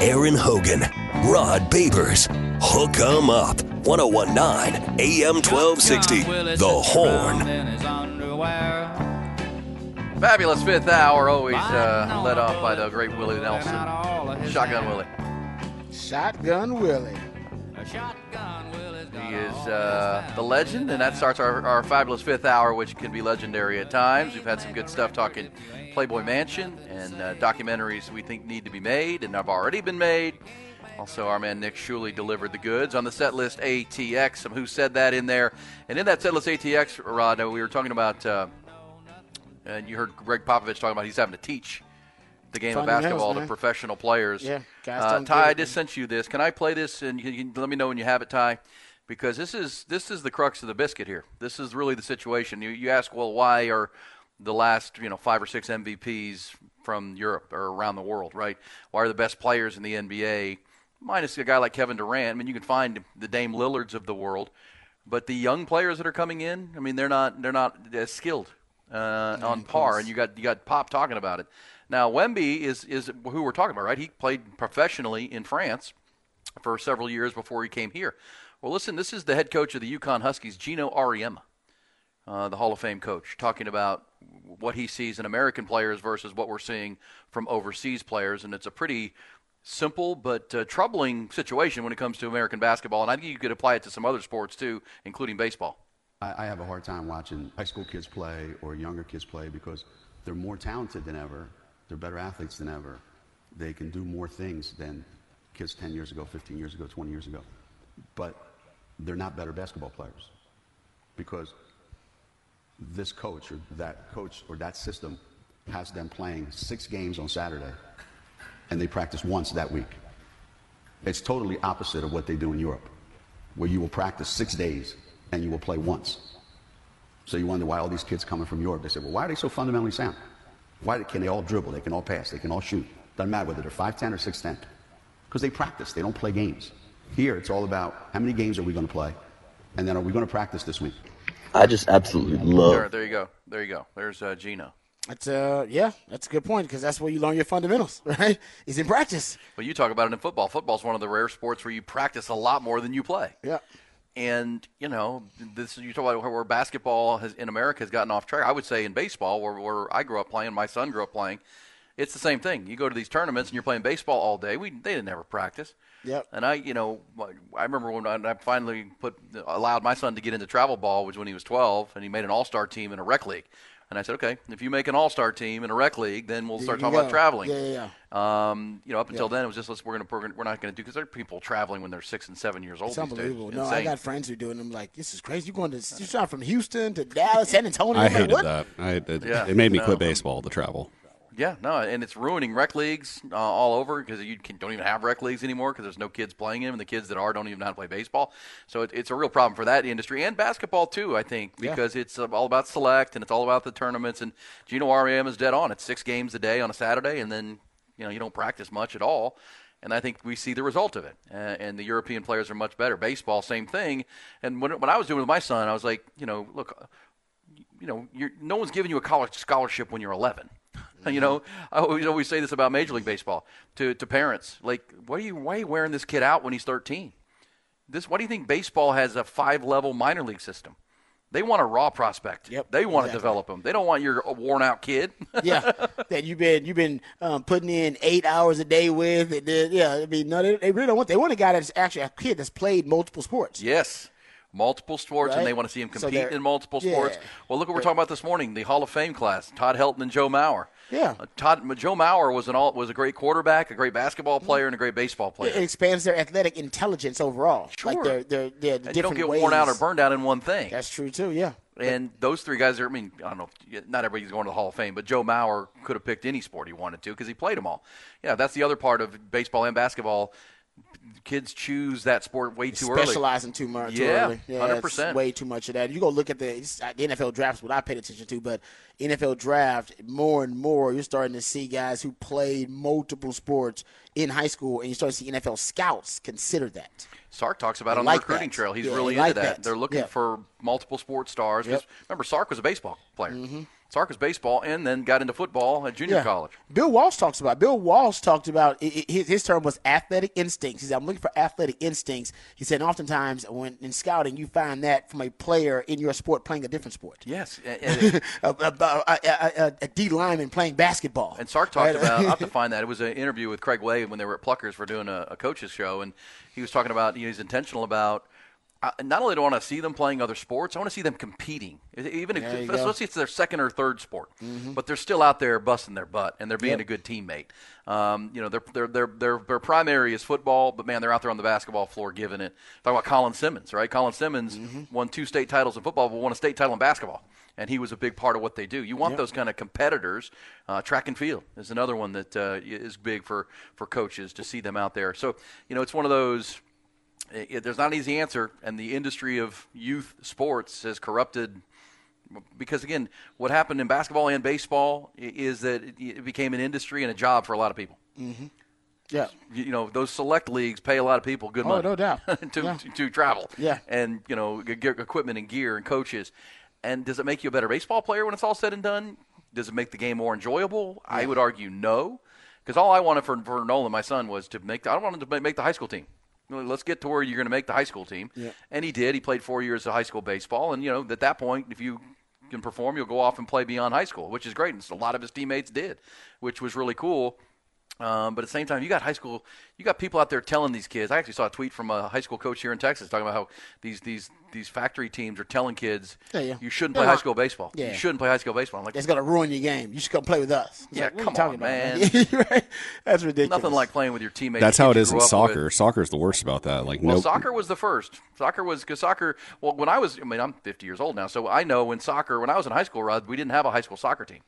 Aaron Hogan, Rod Babers, Hook 'em Up, 1019 AM 1260, The Horn. Fabulous fifth hour, always uh, led off by the great Willie Nelson. Shotgun Willie. Shotgun Willie. He is uh, the legend, and that starts our, our fabulous fifth hour, which can be legendary at times. We've had some good stuff talking Playboy Mansion and uh, documentaries we think need to be made and have already been made. Also, our man Nick Shuley delivered the goods on the set list ATX. Some who said that in there, and in that set list ATX, Rod, uh, we were talking about, uh, and you heard Gregg Popovich talking about he's having to teach the game of Fundamentals, basketball to professional players. Yeah, guys uh, Ty, I just sent you this. Can I play this and you, you let me know when you have it, Ty? Because this is this is the crux of the biscuit here. This is really the situation. You you ask, well, why are the last you know five or six MVPs from Europe or around the world, right? Why are the best players in the NBA minus a guy like Kevin Durant? I mean, you can find the Dame Lillards of the world, but the young players that are coming in, I mean, they're not they're not as skilled uh, on par. And you got you got Pop talking about it. Now, Wemby is is who we're talking about, right? He played professionally in France for several years before he came here. Well, listen, this is the head coach of the UConn Huskies, Geno Auriemma, uh, the Hall of Fame coach, talking about what he sees in American players versus what we're seeing from overseas players, and it's a pretty simple but uh, troubling situation when it comes to American basketball, and I think you could apply it to some other sports too, including baseball. I, I have a hard time watching high school kids play or younger kids play because they're more talented than ever. They're better athletes than ever. They can do more things than kids 10 years ago, 15 years ago, 20 years ago. But they're not better basketball players because this coach or that coach or that system has them playing six games on Saturday and they practice once that week. It's totally opposite of what they do in Europe, where you will practice six days and you will play once. So you wonder why all these kids coming from Europe, they say, well, why are they so fundamentally sound? Why can they all dribble? They can all pass. They can all shoot. Doesn't matter whether they're 5'10 or 6'10. Because they practice. They don't play games. Here, it's all about how many games are we going to play? And then are we going to practice this week? I just absolutely love There, there you go. There you go. There's uh, Geno. That's uh yeah, that's a good point because that's where you learn your fundamentals, right? Is in practice. Well, you talk about it in football. Football's one of the rare sports where you practice a lot more than you play. Yeah. And you know, this you talk about where basketball has in America has gotten off track. I would say in baseball, where, where I grew up playing, my son grew up playing, it's the same thing. You go to these tournaments and you're playing baseball all day. We they didn't ever practice. Yep. And I, you know, I remember when I I finally put allowed my son to get into travel ball, which when he was 12, and he made an all-star team in a rec league. And I said, okay, if you make an all-star team in a rec league, then we'll start you talking about traveling. Yeah, yeah, yeah. Um, you know, up until Yeah. then, it was just let's we're gonna we're, gonna, we're not going to do because there are people traveling when they're six and seven years old. It's unbelievable. No, I got friends who do it. and I'm like, this is crazy. You're going to you're trying from Houston to Dallas, San Antonio. I I'm like, hated what? that. I, it, Yeah, it made me no. quit baseball to travel. Yeah, no, and it's ruining rec leagues uh, all over because you can, don't even have rec leagues anymore because there's no kids playing them, and the kids that are don't even know how to play baseball. So it, it's a real problem for that industry and basketball too, I think, Yeah. because it's uh, all about select and it's all about the tournaments. And Geno Auriemma is dead on. It's six games a day on a Saturday, and then you know you don't practice much at all. And I think we see the result of it. Uh, and the European players are much better. Baseball, same thing. And when when I was doing it with my son, I was like, you know, look, you know, you're, no one's giving you a college scholarship when you're 11. You know, I always, always say this about Major League Baseball to, to parents. Like, why are you why are you wearing this kid out when he's 13? This why do you think baseball has a five level minor league system? They want a raw prospect. Yep, They want to develop them. They don't want your worn out kid. yeah, that you've been you've been um, putting in eight hours a day with. And then, yeah, I mean, no, they, they really don't want. They want a guy that's actually a kid that's played multiple sports. Yes. Multiple sports, and they want to see him compete they're- in multiple yeah. sports. Well, look what we're talking about this morning: the Hall of Fame class. Todd Helton and Joe Mauer. Yeah. Uh, Todd Joe Mauer was an all was a great quarterback, a great basketball player, and a great baseball player. It expands their athletic intelligence overall. Sure. Like their their their and you don't different get ways. worn out or burned out in one thing. That's true too. Yeah. And those three guys are, I mean, I don't know, not everybody's going to the Hall of Fame, but Joe Mauer could have picked any sport he wanted to because he played them all. Yeah, that's the other part of baseball and basketball kids choose that sport way too early. Specializing too much. Too yeah, early. Yeah, 100%. Way too much of that. You go look at the, uh, the NFL drafts, what I paid attention to, but NFL draft, more and more, you're starting to see guys who played multiple sports in high school, and you start to see NFL scouts consider that. Sark talks about on like the recruiting that. trail. He's Yeah, really into like that. that. They're looking Yeah. for multiple sports stars. Yep. Remember, Sark was a baseball player. Sark was baseball and then got into football at junior Yeah. college. Bill Walsh talks about. Bill Walsh talked about his, his term was athletic instincts. He said, "I'm looking for athletic instincts." He said, oftentimes when in scouting, you find that from a player in your sport playing a different sport. Yes, a, a, a, a, a D lineman playing basketball. and Sark talked about. I have to find that. It was an interview with Craig Way when they were at Pluckers for doing a, a coaches show, and he was talking about you know, he's intentional about. Uh, not only do I want to see them playing other sports, I want to see them competing. Even if. Mm-hmm. especially if it's their second or third sport, but they're still out there busting their butt and they're being Yep. a good teammate. Um, you know, their their their their their primary is football, but man, they're out there on the basketball floor giving it. Talk about Colin Simmons, right? Colin Simmons Mm-hmm. won two state titles in football, but won a state title in basketball. And he was a big part of what they do. You want those kind of competitors. Uh, track and field is another one that uh, is big for, for coaches to see them out there. So, you know, it's one of those it, there's not an easy answer, and the industry of youth sports has corrupted. Because again, what happened in basketball and baseball is that it, it became an industry and a job for a lot of people. Mm-hmm. yeah. You, you know, those select leagues pay a lot of people good Oh, money. no doubt. to, Yeah. to to travel. Yeah. and you know, g- get equipment and gear and coaches. And does it make you a better baseball player when it's all said and done? Does it make the game more enjoyable? I would argue no, because all I wanted for, for Nolan, my son, was to make. I wanted to make the high school team. Let's get to where you're going to make the high school team, Yeah. and he did. He played four years of high school baseball, and you know, at that point, if you can perform, you'll go off and play beyond high school, which is great. And a lot of his teammates did, which was really cool. Um, but at the same time, you got high school, you got people out there telling these kids. I actually saw a tweet from a high school coach here in Texas talking about how these these these factory teams are telling kids Yeah, yeah. you shouldn't They're play high school baseball. Yeah. You shouldn't play high school baseball. I'm like, It's gonna ruin your game. You should come play with us. It's Yeah, like, come are you talking on, about, man. right? That's ridiculous. nothing like playing with your teammates. That's how it kids is you in soccer. with. Soccer is the worst about that. Like Well, no, soccer was the first. Soccer was because soccer. Well, when I was, I mean, I'm 50 years old now, so I know when soccer. When I was in high school, Rod, we didn't have a high school soccer team.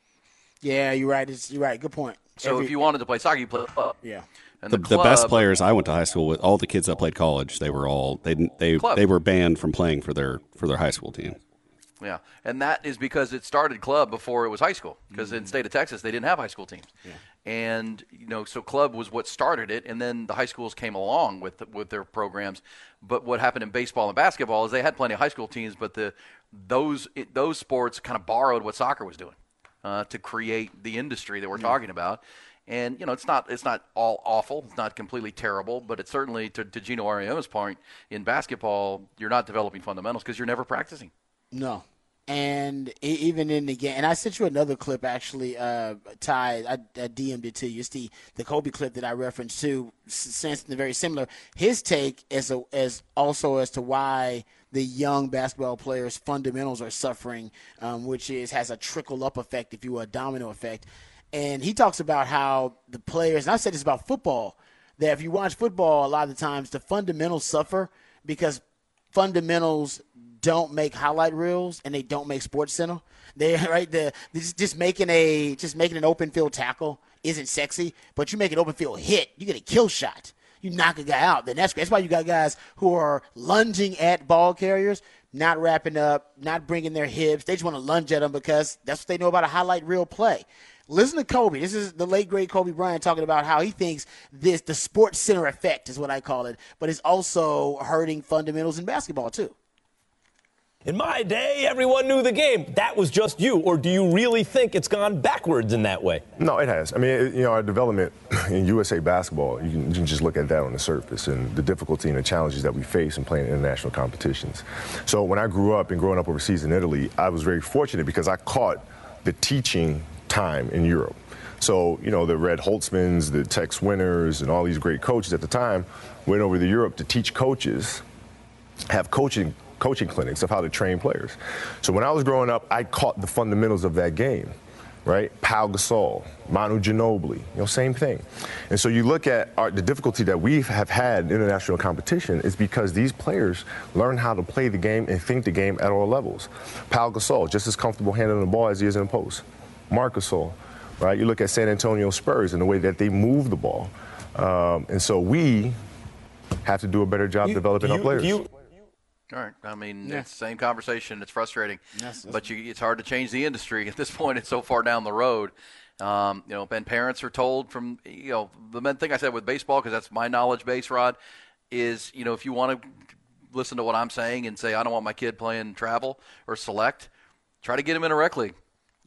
Yeah, you're right. It's, you're right. Good point. So Every- if you wanted to play soccer, you played club. yeah. And the, the, the best players I went to high school with, all the kids that played college, they were all they didn't they Club. they were banned from playing for their for their high school team. Yeah, and that is because it started club before it was high school. Because Mm-hmm. in the state of Texas, they didn't have high school teams, and you know, so club was what started it, and then the high schools came along with with their programs. But what happened in baseball and basketball is they had plenty of high school teams, but the those it, those sports kind of borrowed what soccer was doing uh, to create the industry that we're talking about. And you know, it's not it's not all awful. It's not completely terrible, but it's certainly to, to Geno Auriemma's point in basketball, you're not developing fundamentals because you're never practicing. No. And even in the game, and I sent you another clip actually, uh, Ty. I, I DM'd it to you. It's the, the Kobe clip that I referenced to, s- something very similar. His take as a, as also as to why the young basketball players' fundamentals are suffering, um, which is has a trickle up effect, if you will, a domino effect. And he talks about how the players, and I said this about football, that if you watch football, a lot of the times the fundamentals suffer because fundamentals don't make highlight reels and they don't make sports center they right the just, making a just making an open field tackle isn't sexy but you make an open field hit you get a kill shot you knock a guy out then that's great. that's why you got guys who are lunging at ball carriers not wrapping up not bringing their hips they just want to lunge at them because that's what they know about a highlight reel play Listen to Kobe. This is the late great Kobe Bryant talking about how he thinks this the sports center effect is what I call it, but it's also hurting fundamentals in basketball too. In my day, everyone knew the game. That was just you. Or do you really think it's gone backwards in that way? No, it has. I mean, it, you know, our development in USA basketball, you can, you can just look at that on the surface and the difficulty and the challenges that we face in playing international competitions. So when I grew up and growing up overseas in Italy, I was very fortunate because I caught the teaching time in Europe. So, you know, the Red Holzmans, the Tex Winters, and all these great coaches at the time went over to Europe to teach coaches, have coaching coaching clinics of how to train players. So when I was growing up, I caught the fundamentals of that game. right? Pau Gasol, Manu Ginobili, you know, same thing. And so you look at our, the difficulty that we have had in international competition is because these players learn how to play the game and think the game at all levels. Pau Gasol, just as comfortable handling the ball as he is in the post. Marc Gasol, right? You look at San Antonio Spurs and the way that they move the ball. Um, and so we have to do a better job You- developing our players. you- All right. I mean, Yeah. it's the same conversation. It's frustrating, Yes, but you, it's hard to change the industry at this point. It's so far down the road. Um, you know, and parents are told from you know the main thing I said with baseball because that's my knowledge base, Rod, is you know if you want to listen to what I'm saying and say I don't want my kid playing travel or select, try to get him in a rec league.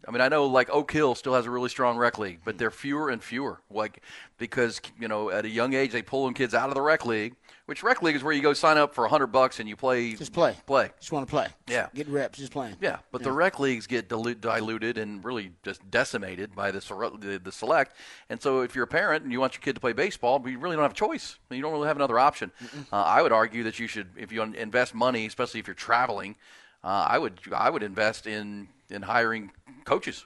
I mean, I know like Oak Hill still has a really strong rec league, but they're fewer and fewer. Like because you know at a young age they pulling kids out of the rec league, which rec league is where you go sign up for a hundred bucks and you play Just play. play. Just want to play. Yeah. Get reps. Just playing. Yeah, but the rec leagues get dilu- diluted and really just decimated by the, the the select. And so, if you're a parent and you want your kid to play baseball, you really don't have a choice. You don't really have another option. Uh, I would argue that you should, if you invest money, especially if you're traveling, uh, I would I would invest in in hiring coaches.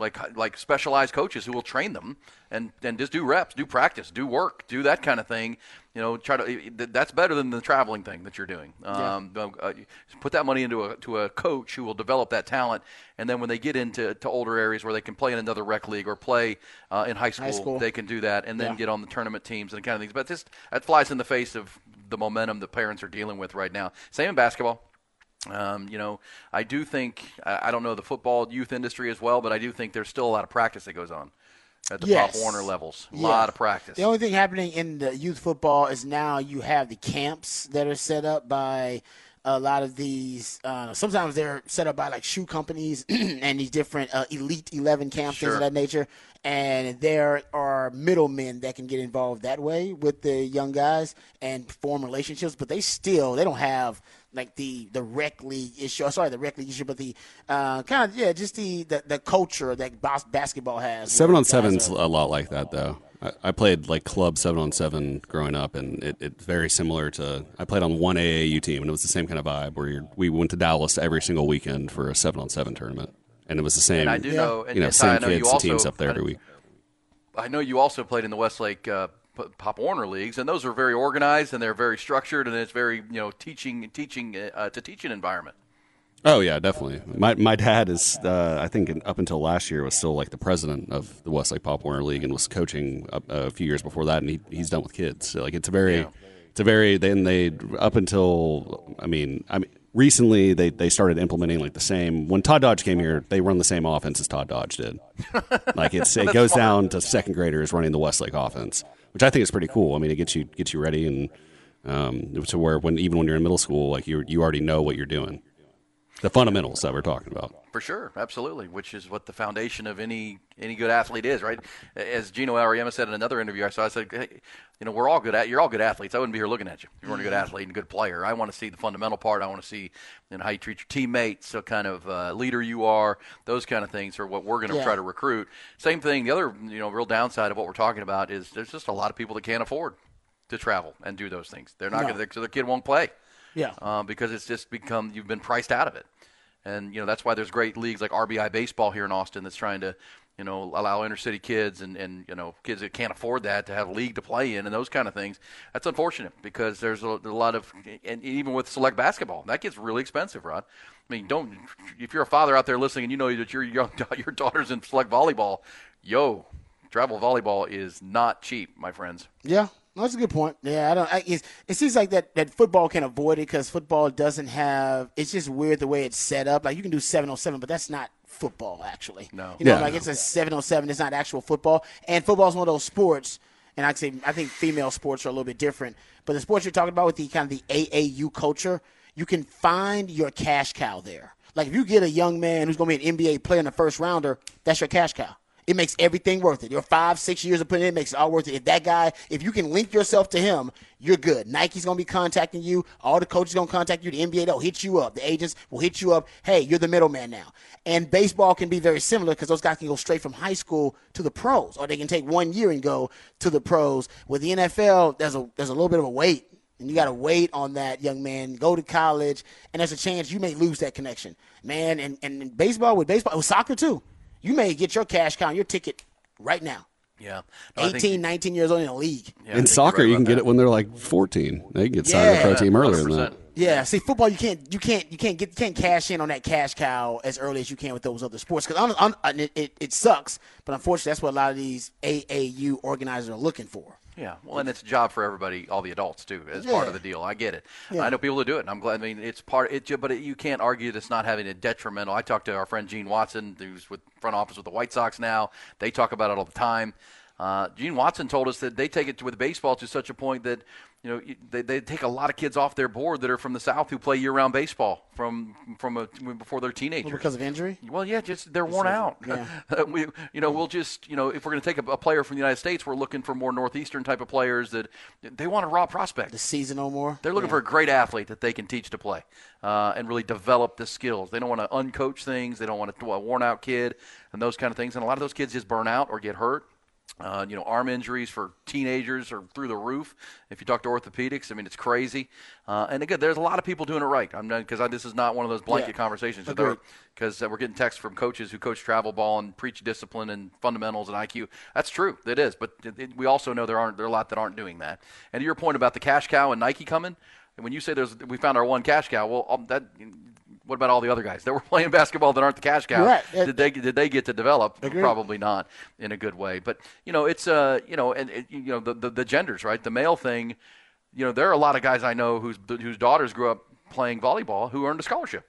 Like, like specialized coaches who will train them and, and just do reps, do practice, do work, do that kind of thing. You know, try to. That's better than the traveling thing that you're doing. Um, uh, put that money into a to a coach who will develop that talent, and then when they get into to older areas where they can play in another rec league or play uh, in high school, school. they can do that, and then Yeah. get on the tournament teams and kind of things. But just that flies in the face of the momentum that parents are dealing with right now. Same in basketball. Um, you know, I do think I, don't know the football youth industry as well, but I do think there's still a lot of practice that goes on at the Yes. Pop Warner levels. A Yeah. lot of practice. The only thing happening in the youth football is now you have the camps that are set up by a lot of these. Uh, sometimes they're set up by like shoe companies and these different uh, elite eleven camps, things of that nature. And there are middlemen that can get involved that way with the young guys and form relationships, but they still they don't have like the the rec league issue. oh, Sorry, the rec league issue, but the uh, kind of yeah, just the, the the culture that bas- basketball has. Seven on seven's are- a lot like that, though. I, I played like club seven on seven growing up, and it, it's very similar to. I played on one AAU team, and it was the same kind of vibe where you're, we went to Dallas every single weekend for a seven on seven tournament, and it was the same. And I do know, and you know, and I same know kids and also, teams up there I- every week. I know you also played in the Westlake uh, P- Pop Warner leagues, and those are very organized and they're very structured, and it's very you know teaching teaching uh, to teaching environment. Oh yeah, definitely. My my dad is uh, I think in, up until last year was still like the president of the Westlake Pop Warner League and was coaching up, a few years before that, and he, he's done with kids. So like it's a very Yeah. it's a very then they up until I mean I mean recently they they started implementing like the same when Todd Dodge came here they run the same offense as Todd Dodge did. like it's it goes down to second graders running the Westlake offense, which I think is pretty cool. I mean it gets you gets you ready and um, to where when even when you're in middle school like you you already know what you're doing the fundamentals that we're talking about. For sure, absolutely, which is what the foundation of any any good athlete is, right? As Geno Auriemma said in another interview I saw, I said, hey, you know, we're all good at you're all good athletes. I wouldn't be here looking at you. if You weren't a good athlete and a good player. I want to see the fundamental part. I want to see you know, how you treat your teammates, what kind of uh, leader you are. Those kind of things are what we're going to Yeah. try to recruit. Same thing. The other you know real downside of what we're talking about is there's just a lot of people that can't afford to travel and do those things. They're not No. going to. So their kid won't play Yeah. uh, because it's just become you've been priced out of it, and you know that's why there's great leagues like RBI baseball here in Austin that's trying to you know allow inner city kids and and you know kids that can't afford that to have a league to play in and those kind of things. That's unfortunate because there's a, a lot of and even with select basketball that gets really expensive, Rod. I mean, don't if you're a father out there listening and you know that your young your daughter's in select volleyball, yo, travel volleyball is not cheap, my friends. Yeah, that's a good point. Yeah, I don't. I, it's, it seems like that, that football can avoid it because football doesn't have. It's just weird the way it's set up. Like you can do seven on seven, but that's not football actually. No. you know, Yeah, like no. it's a seven on seven. It's not actual football. And football is one of those sports. And I say I think female sports are a little bit different. But the sports you're talking about with the kind of the AAU culture, you can find your cash cow there. Like if you get a young man who's going to be an NBA player in the first rounder, that's your cash cow. It makes everything worth it. Your five, six years of putting in makes it all worth it. If that guy, if you can link yourself to him, you're good. Nike's gonna be contacting you. All the coaches gonna contact you. The NBA they'll hit you up. The agents will hit you up. Hey, you're the middleman now. And baseball can be very similar because those guys can go straight from high school to the pros, or they can take one year and go to the pros. With the NFL, there's a there's a little bit of a wait. And you got to wait on that young man, go to college, and there's a chance you may lose that connection. Man, and, and baseball, with baseball, with soccer too. You may get your cash cow, your ticket right now. Yeah. No, 18, think, 19 years old in the league. Yeah, in soccer, right you can get that. it when they're like 14. They can get signed yeah. to pro team earlier 100%. than that. Yeah, see, football you can't you can't you can't get you can't cash in on that cash cow as early as you can with those other sports because it, it, it sucks, but unfortunately that's what a lot of these AAU organizers are looking for. Yeah, well, and it's a job for everybody, all the adults too, as yeah. part of the deal. I get it. Yeah. I know people who do it, and I'm glad. I mean, it's part. It, but it, you can't argue that's not having a detrimental. I talked to our friend Gene Watson, who's with front office with the White Sox now. They talk about it all the time. Uh, Gene Watson told us that they take it to, with baseball to such a point that you know they, they take a lot of kids off their board that are from the South who play year-round baseball from from a, before they're teenagers well, because of injury. Well, yeah, just they're worn out. Yeah. we, you know, we'll just you know if we're going to take a, a, player from the United States, we're looking for more northeastern type of players that they want a raw prospect. The seasonal more. They're looking yeah. for a great athlete that they can teach to play uh, and really develop the skills. They don't want to uncoach things. They don't want a worn out kid and those kind of things. And a lot of those kids just burn out or get hurt uh, you know, arm injuries for teenagers are through the roof. If you talk to orthopedics, I mean, it's crazy. Uh, and again, there's a lot of people doing it right. I'm not because this is not one of those blanket yeah. conversations. Because uh, we're getting texts from coaches who coach travel ball and preach discipline and fundamentals and IQ. That's true, it is. But it, it, we also know there aren't there are a lot that aren't doing that. And to your point about the cash cow and Nike coming, when you say there's we found our one cash cow, well, um, that what about all the other guys that were playing basketball that aren't the cash cow? Right. Did they did they get to develop? Agreed. Probably not in a good way. But you know, it's uh, you know, and it, you know the, the, the genders, right? The male thing. You know, there are a lot of guys I know whose whose daughters grew up playing volleyball who earned a scholarship,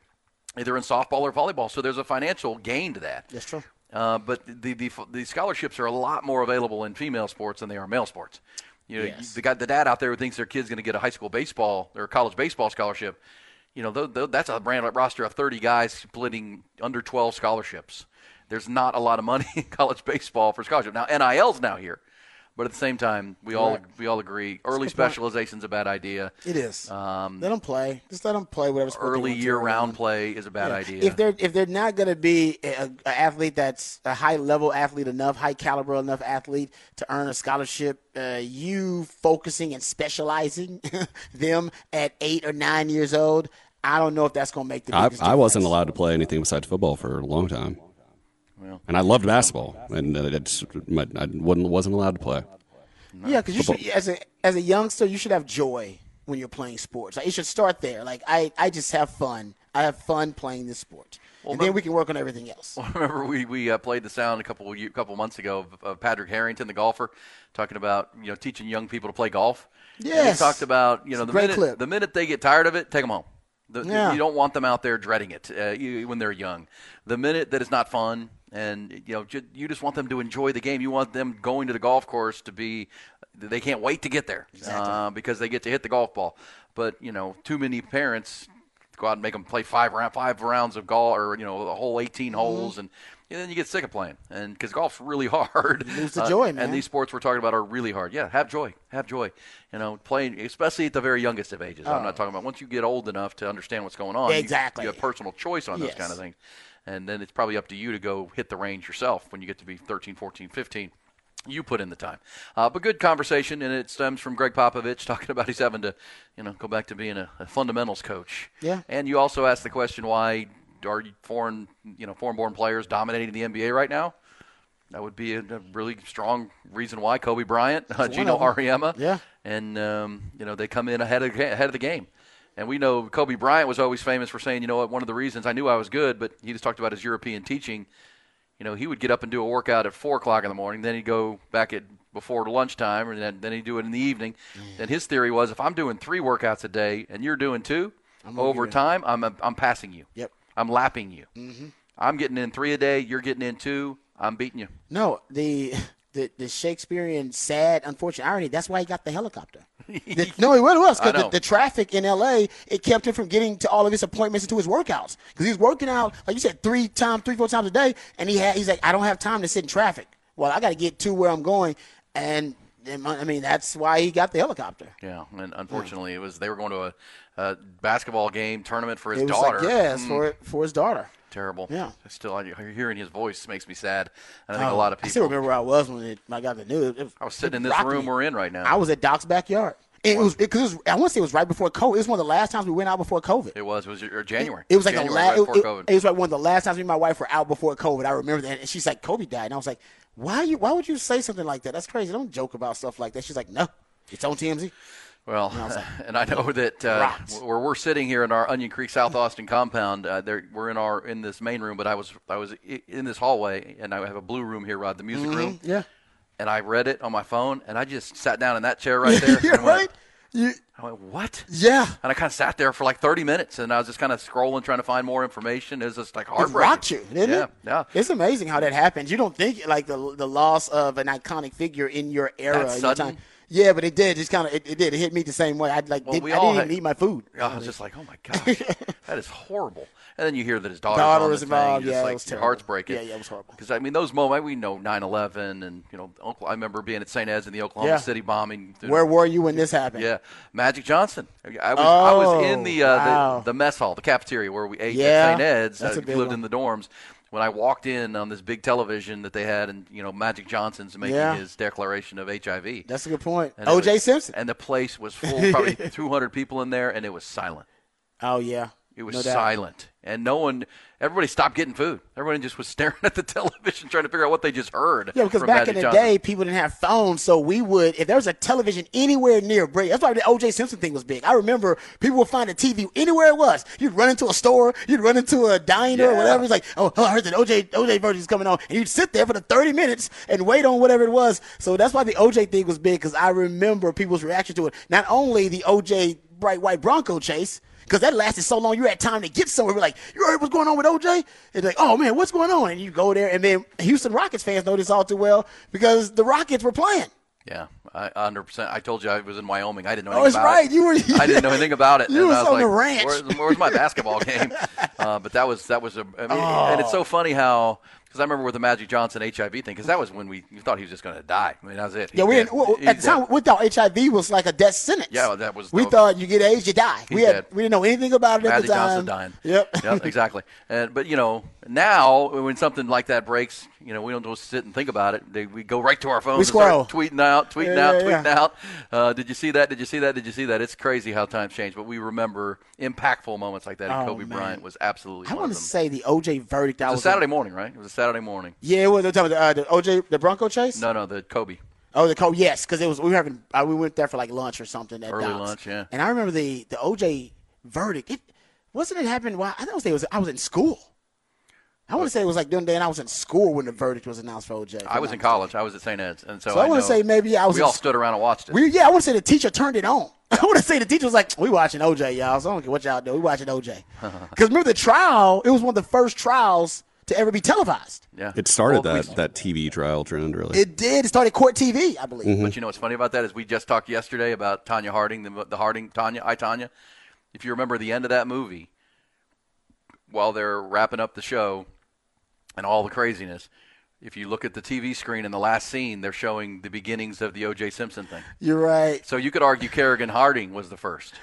either in softball or volleyball. So there's a financial gain to that. That's true. Uh, but the, the the scholarships are a lot more available in female sports than they are male sports. You know, yes. the guy, the dad out there who thinks their kid's going to get a high school baseball or college baseball scholarship you know, th- th- that's a brand roster of 30 guys splitting under 12 scholarships. There's not a lot of money in college baseball for scholarship. Now, NIL's now here. But at the same time, we all we all agree early specialization is a bad idea. It is. Um, let them play. Just let them play whatever. Early year round play is a bad yeah. idea. If they're if they're not going to be an athlete that's a high level athlete enough, high caliber enough athlete to earn a scholarship, uh, you focusing and specializing them at eight or nine years old, I don't know if that's going to make the. I, I wasn't allowed to play anything besides football for a long time. Well, and I loved basketball, and it's I wasn't wasn't allowed to play. Yeah, because you should, as a as a youngster, you should have joy when you're playing sports. Like, you should start there. Like I, I just have fun. I have fun playing this sport. Well, and remember, then we can work on everything else. Well, remember, we, we uh, played the sound a couple a couple months ago of, of, Patrick Harrington, the golfer, talking about you know teaching young people to play golf. Yes, he talked about you know the minute clip. the minute they get tired of it, take them home. The, yeah. You don't want them out there dreading it uh, you, when they're young. The minute that it's not fun, and you know, ju- you just want them to enjoy the game. You want them going to the golf course to be. They can't wait to get there exactly. uh, because they get to hit the golf ball. But you know, too many parents go out and make them play five round, five rounds of golf, or you know, a whole 18 mm-hmm. holes, and and then you get sick of playing, and because golf's really hard. You lose the joy, uh, man. And these sports we're talking about are really hard. Yeah, have joy, have joy. You know, playing, especially at the very youngest of ages. Oh. I'm not talking about once you get old enough to understand what's going on. Exactly. You, you have personal choice on yes. those kind of things, and then it's probably up to you to go hit the range yourself when you get to be 13, 14, 15 you put in the time. Uh, but good conversation, and it stems from Gregg Popovich talking about he's having to, you know, go back to being a, a fundamentals coach. Yeah. And you also asked the question why are foreign, you know, foreign-born players dominating the NBA right now? That would be a, a really strong reason why Kobe Bryant, uh, Geno Auriemma, yeah, and um, you know they come in ahead of ahead of the game. And we know Kobe Bryant was always famous for saying, you know what, one of the reasons I knew I was good, but he just talked about his European teaching. You know, he would get up and do a workout at four o'clock in the morning, then he'd go back at before lunchtime, and then, then he'd do it in the evening. Mm. And his theory was, if I'm doing three workouts a day and you're doing 2 I'm over time, I'm I'm passing you. Yep. I'm lapping you. Mm-hmm. I'm getting in three a day. You're getting in two. I'm beating you. No, the the, the Shakespearean sad, unfortunate irony. That's why he got the helicopter. the, no, it really was because the, the, traffic in L.A. it kept him from getting to all of his appointments and to his workouts because he was working out like you said three times, three four times a day, and he had he's like I don't have time to sit in traffic. Well, I got to get to where I'm going, and I mean that's why he got the helicopter. Yeah, and unfortunately, it was they were going to a uh, basketball game tournament for his daughter. Like, yes, mm. for for his daughter. Terrible. Yeah. Still, hearing his voice makes me sad. And I think oh, a lot of people. I still remember where I was when it, I got the news. I was sitting in this room we're in right now. I was at Doc's backyard. And it was because I want to say it was right before COVID. It was one of the last times we went out before COVID. It was. It was January. It was like January, the last. right It, it- it was like one of the last times me and my wife were out before COVID. I remember that, and she's like, "Kobe died," and I was like, "Why you? Why would you say something like that? That's crazy. Don't joke about stuff like that." She's like, "No, it's on TMZ." Well, I like, and I know that uh, where we're sitting here in our Onion Creek South Austin compound, uh, there we're in our in this main room, but I was I was in this hallway, and I have a blue room here, Rod, the music room, Mm-hmm. Yeah, and I read it on my phone, and I just sat down in that chair right there. You're and went, right. You, I went, what? yeah. And I kind of sat there for like 30 minutes, and I was just kind of scrolling, trying to find more information. It was just like hard. It heartbreaking. rocked you, didn't yeah, it? Yeah, It's amazing how that happens. You don't think like the the loss of an iconic figure in your era, That sudden? time. Yeah, but it did. Just kind of it, it did. It hit me the same way. I like Well, did, I didn't had- even eat my food. I was just like, oh my gosh, that is horrible. And then you hear that his daughter's Daughter was involved. Thing, Yeah, just it was your terrible. heart's breaking. Yeah, yeah, it was horrible. Because I mean, those moments we know 9/11, and you know, I remember being at St. Ed's in the Oklahoma Yeah. City bombing. Where were you when this happened? Yeah, Magic Johnson. I was I was in Oh, the, uh, wow. the the mess hall, the cafeteria where we ate Yeah, at St. Ed's. that's uh, a big lived one. in the dorms. When I walked in on this big television that they had, and you know, Magic Johnson's making Yeah. his declaration of HIV. That's a good point. And O.J. was- Simpson. And the place was full, probably 200 people in there, and it was silent. Oh yeah, It was No silent, and no one, everybody stopped getting food. Everyone just was staring at the television, trying to figure out what they just heard. Yeah, because back Magic in the Johnson. day, people didn't have phones, so we would, if there was a television anywhere near Brady, that's why the O.J. Simpson thing was big. I remember people would find a TV anywhere it was. You'd run into a store, you'd run into a diner or Yeah. whatever. It's like, oh, oh, I heard that O.J. O.J. verdict's coming on, and you'd sit there for the thirty minutes and wait on whatever it was. So that's why the O.J. thing was big because I remember people's reaction to it. Not only the O.J. bright white Bronco chase. Because that lasted so long, you had time to get somewhere. We're like, you heard what's going on with OJ? And like, oh man, what's going on? And you go there, and then Houston Rockets fans know this all too well because the Rockets were playing. Yeah, 100%. I told you I was in Wyoming. I didn't know Oh, anything that's about right. it. You were- I didn't know anything about it. You and was I was on like, the ranch. Where's, where's my basketball game? Uh, but that was that was a. I mean, Oh. and it's so funny how because I remember with the Magic Johnson HIV thing because that was when we thought he was just going to die. I mean, that was it. Yeah, we didn't, well, at the time dead. we thought HIV was like a death sentence. Yeah, well, that was We thought you get AIDS, you die. we had dead. we didn't know anything about it at the time. Johnson dying. Yep. Yep, exactly. And but you know now when something like that breaks, you know we don't just sit and think about it. They, we go right to our phones. We and start tweeting out, tweeting Yeah, out, yeah, tweeting yeah. out. Uh, did you see that? Did you see that? Did you see that? It's crazy how times change, but we remember impactful moments like that. And Oh, Kobe man. Bryant was absolutely. I want to say the OJ verdict. It was was a Saturday morning, right? It was a Saturday morning. Yeah, it was the, uh, the OJ the Bronco chase. No, no, the Kobe. Oh, the co yes, because it was we were having uh, we went there for like lunch or something. At Early Doc's. lunch, yeah. And I remember the the OJ verdict. It wasn't it happened. While, I think it was I was in school. I want to say it was like during the day, and I was in school when the verdict was announced for OJ. I was in college. I was at St. Ed's, and so, So I wanna say maybe I was We all stood around and watched it. We yeah, I want to say the teacher turned it on. I want to say the teacher was like, "We watching OJ, y'all. So I don't care what y'all do. We watching OJ." Because remember the trial? It was one of the first trials to ever be televised. yeah, It started Well, that, that TV trial trend, really. It did. It started court TV, I believe. Mm-hmm. But you know what's funny about that is we just talked yesterday about Tonya Harding, the, the Harding Tonya, I Tonya. If you remember the end of that movie, while they're wrapping up the show and all the craziness, if you look at the TV screen in the last scene, they're showing the beginnings of the O.J. Simpson thing. You're right. So you could argue Kerrigan Harding was the first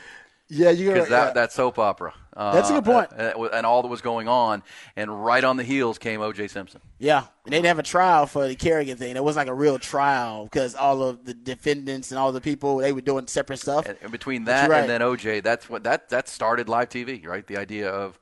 Yeah, you're because right. that, that soap opera. Uh, That's a good point. uh, and all that was going on, and right on the heels came O.J. Simpson. Yeah, and they didn't have a trial for the Kerrigan thing. It was like a real trial because all of the defendants and all the people they were doing separate stuff. And, and between that right. and then O.J., that's what that that started live TV, right? The idea of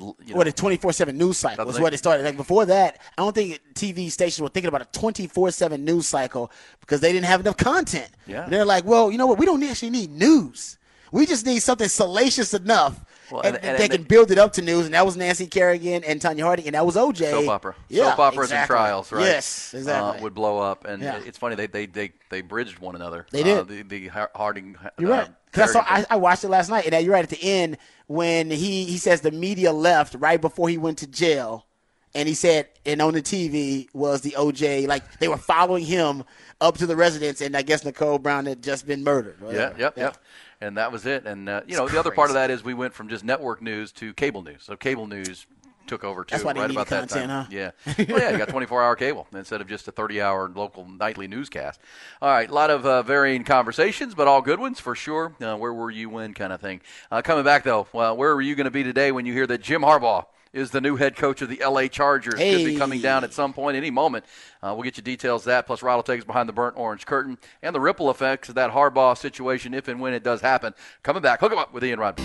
you know, What a twenty four seven news cycle was what it started. Like before that, I don't think TV stations were thinking about a twenty four seven news cycle because they didn't have enough content. Yeah. they're like, well, you know what? We don't actually need news. We just need something salacious enough. Well, and, and- and- they and can they- build it up to news, and that was Nancy Kerrigan and Tonya Harding, and that was OJ. soap opera, Yeah, soap operas and trials, right? Yes, exactly. Uh, would blow up, and Yeah. it's funny they, they they they bridged one another. They Uh, did. the the Harding. You're uh, right. 'Cause I, saw, I, I watched it last night, and you're right at the end when he, he says the media left right before he went to jail, and he said, and on the TV was the OJ, like they were following him up to the residence, and I guess Nicole Brown had just been murdered. Yeah, yep, yep. And that was it. And uh, you know, the other part of that is we went from just network news to cable news. So cable news took over too, That's why right about that content, time. huh? Yeah. Well, yeah, you got 24-hour cable instead of just a 30-hour local nightly newscast. All right, a lot of uh, varying conversations, but all good ones for sure. Uh, where were you when kind of thing. Uh, coming back though, well, where were you going to be today when you hear that Jim Harbaugh is the new head coach of the L.A. Chargers. Could be coming down at some point, any moment. Uh, we'll get you details of that. Plus, Rod will take us behind the burnt orange curtain and the ripple effects of that Harbaugh situation, if and when it does happen. Coming back, hook him up with Ian Rod.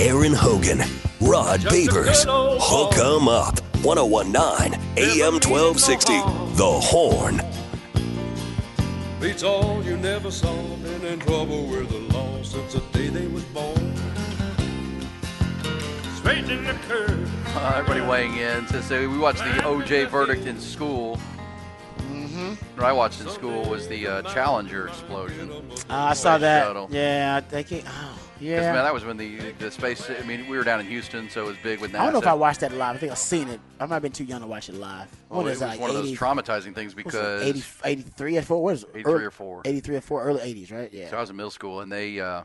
Aaron Hogan, Rod Babers, Hook 'em Up, 1019 AM 1260, The Horn. Beats all you never saw, been in trouble with the law since the day Uh, everybody weighing in to say we watched the OJ verdict in school. Mm-hmm. What I watched in school was the uh, Challenger explosion. Uh, I saw that. shuttle. Yeah, I think. Oh, yeah. man, that was when the the space. I mean, we were down in Houston, so it was big with NASA. I don't know if I watched that live. I think I've seen it. I might have been too young to watch it live. Well, it was like one of those traumatizing things because 80, 83 or 4? What is it? 83 Early- or 4. 83 or 4, early 80s, right? Yeah. So I was in middle school, and they. Uh,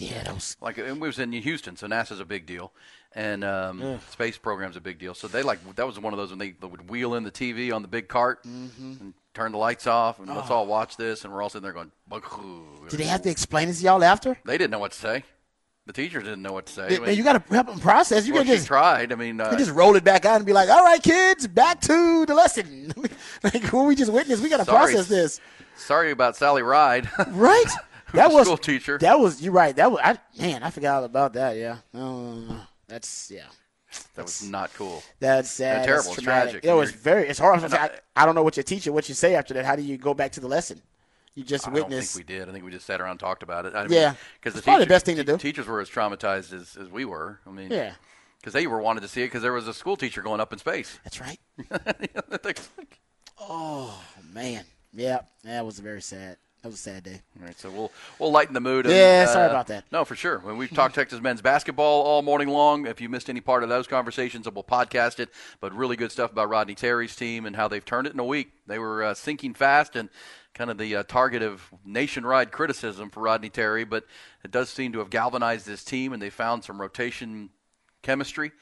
Yeah, was like it was in Houston, so NASA's a big deal, and um, Yeah. space program's a big deal. So they like that was one of those when they, they would wheel in the TV on the big cart and turn the lights off, and let's Mm-hmm. Oh. all watch this, and we're all sitting there going. "Boo." Did they have to explain this to y'all after? They didn't know what to say. The teachers didn't know what to say. Man, man, you got to help them process. You well, just tried. I mean, uh, just roll it back out and be like, "All right, kids, back to the lesson." like what we just witnessed, we got to process this, sorry about Sally Ride. right? That was school teacher. That was you're right. That was I, man. I forgot all about that. Yeah. Uh, that's yeah. that was not cool. That's sad. And terrible. That's tragic. It was very. It's hard. I, I- I don't know what you teach you. What you say after that? How do you go back to the lesson? You just witnessed? I don't witness. think we did. I think we just sat around and talked about it. I Yeah. because the It's probably the best thing to do. Teachers were as traumatized as, as we were. I mean, Yeah. because they were wanted to see it because there was a school teacher going up in space. That's right. Oh man. Yeah. That was very sad. That was a sad day. All right, so we'll we'll lighten the mood. and, Yeah, sorry uh, about that. No, for sure. When we've talked Texas men's basketball all morning long, if you missed any part of those conversations, we'll podcast it. But really good stuff about Rodney Terry's team and how they've turned it in a week. They were uh, sinking fast and kind of the uh, target of nationwide criticism for Rodney Terry, but it does seem to have galvanized this team, and they found some rotation chemistry.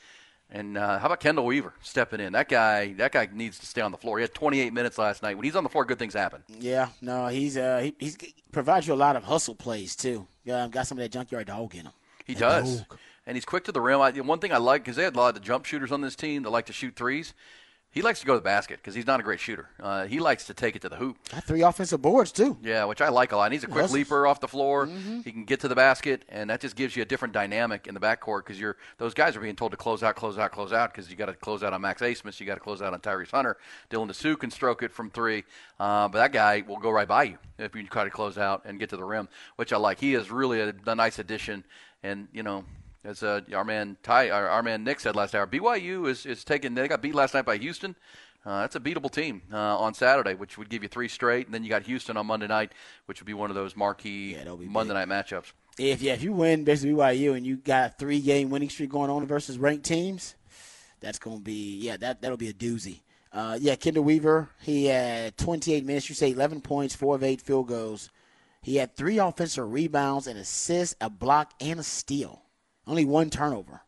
And uh, how about Chendall Weaver stepping in? That guy, that guy needs to stay on the floor. He had 28 minutes last night. When he's on the floor, good things happen. Yeah. No, he's uh he he's, he provides you a lot of hustle plays too. Yeah, got some of that junkyard dog in him. He That does. dog. And he's quick to the rim. I, one thing I like, because they had a lot of jump shooters on this team that like to shoot threes, he likes to go to the basket because he's not a great shooter. Uh, he likes to take it to the hoop. Got three offensive boards too. Yeah, which I like a lot. And he's a quick leaper off the floor. Mm-hmm. He can get to the basket, and that just gives you a different dynamic in the backcourt because you're those guys are being told to close out, close out, close out because you got to close out on Max Abmas, you got to close out on Tyrese Hunter. Dylan Disu can stroke it from three, uh, but that guy will go right by you if you try to close out and get to the rim, which I like. He is really a, a nice addition, and you know. As uh, our man Ty, our, our man Nick said last hour, BYU is, is taking. They got beat last night by Houston. Uh, that's a beatable team uh, on Saturday, which would give you three straight, and then you got Houston on Monday night, which would be one of those marquee Monday night matchups. If yeah, if you win basically BYU and you got a three game winning streak going on versus ranked teams, that's gonna be yeah that that'll be a doozy. Uh, yeah, Chendall Weaver, he had 28 minutes. You say 11 points, four of eight field goals. He had three offensive rebounds, an assist, a block, and a steal. Only one turnover.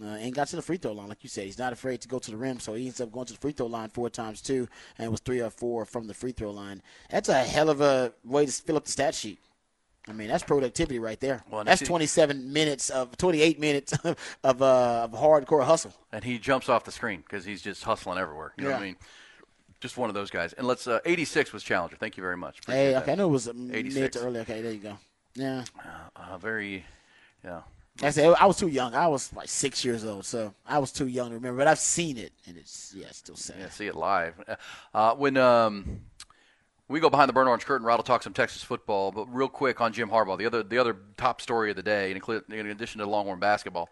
Uh, and got to the free throw line, like you said. He's not afraid to go to the rim, so he ends up going to the free throw line four times too, and was three or four from the free throw line. That's a hell of a way to fill up the stat sheet. I mean, that's productivity right there. Well, that's 27 minutes of 28 minutes of uh, of hardcore hustle. And he jumps off the screen because he's just hustling everywhere. You know what I mean? Just one of those guys. And let's. Uh, 86 was Challenger. Thank you very much. Appreciate Hey, that. okay, I know it was a mid 86. to early. Okay, there you go. Yeah, Uh, very, yeah. I said I was too young. I was like six years old, so I was too young to remember. But I've seen it, and it's yeah, it's still sad. Yeah, see it live. Uh, when um, we go behind the burnt orange curtain, Rod will talk some Texas football. But real quick on Jim Harbaugh, the other the other top story of the day, in, in addition to Longhorn basketball,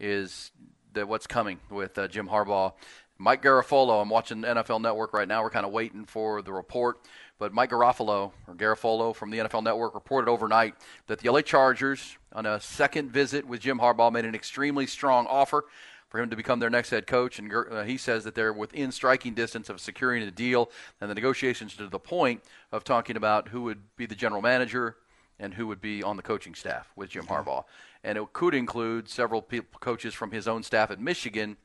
is that what's coming with uh, Jim Harbaugh. Mike Garafolo, I'm watching NFL Network right now. We're kind of waiting for the report. But Mike Garofalo, or Garofolo from the NFL Network, reported overnight that the LA Chargers, on a second visit with Jim Harbaugh, made an extremely strong offer for him to become their next head coach. And uh, he says that they're within striking distance of securing a deal, and the negotiations to the point of talking about who would be the general manager and who would be on the coaching staff with Jim Harbaugh. And it could include several people, coaches from his own staff at Michigan,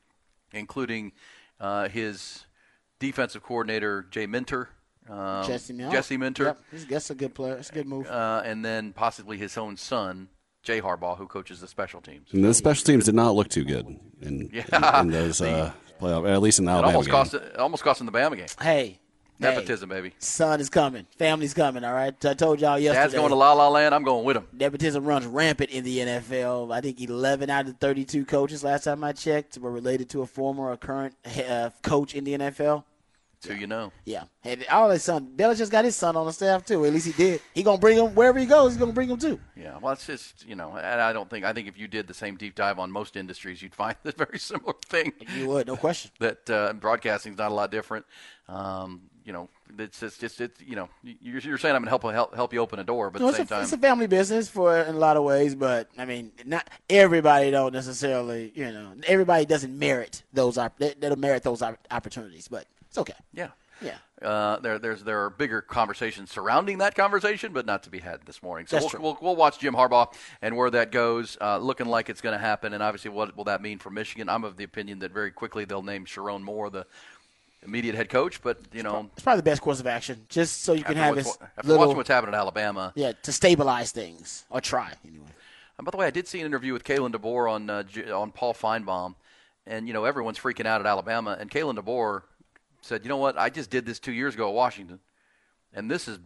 including uh, his defensive coordinator, Jay Minter. Um, Jesse Minter. Jesse Minter. Yep, he's, that's a good player. That's a good move. Uh, and then possibly his own son, Jay Harbaugh, who coaches the special teams. And those special teams did not look too good in, Yeah. in, in those uh, playoff, at least in the It Alabama almost game. cost it almost cost him the Bama game. Hey, Nepotism, baby. son is coming. Family's coming. All right. I told y'all yesterday. Dad's going to La La Land. I'm going with him. Nepotism runs rampant in the NFL. I think 11 out of the 32 coaches last time I checked were related to a former or current uh, coach in the NFL. So you know. Yeah, and all his son, Belichick's got his son on the staff too. At least he did. He gonna bring him wherever he goes. He's gonna bring him too. Yeah, well, it's just you know, and I don't think I think if you did the same deep dive on most industries, you'd find a very similar thing. You would, no question. that uh, broadcasting's not a lot different. Um, you know, it's just, it's, it's you know, you're, you're saying I'm going to help help help you open a door, but No, at the it's, same a, time, it's a family business for in a lot of ways, but I mean, not everybody don't necessarily. You know, everybody doesn't merit those. op- They, they don't merit those opportunities, but it's okay. yeah. Yeah. Uh, there, there's there are bigger conversations surrounding that conversation, but not to be had this morning. So That's we'll, true. we'll, we'll watch Jim Harbaugh and where that goes. Uh, looking like it's going to happen, and obviously, what will that mean for Michigan? I'm of the opinion that very quickly they'll name Sherrone Moore the immediate head coach. But you know, It's probably the best course of action, just so you can have this after little, watching what's happened at Alabama, yeah, to stabilize things or try anyway. And by the way, I did see an interview with Kalen DeBoer on uh, on Paul Finebaum, and you know everyone's freaking out at Alabama, and Kalen DeBoer said, "You know what? I just did this two years ago at Washington, and this is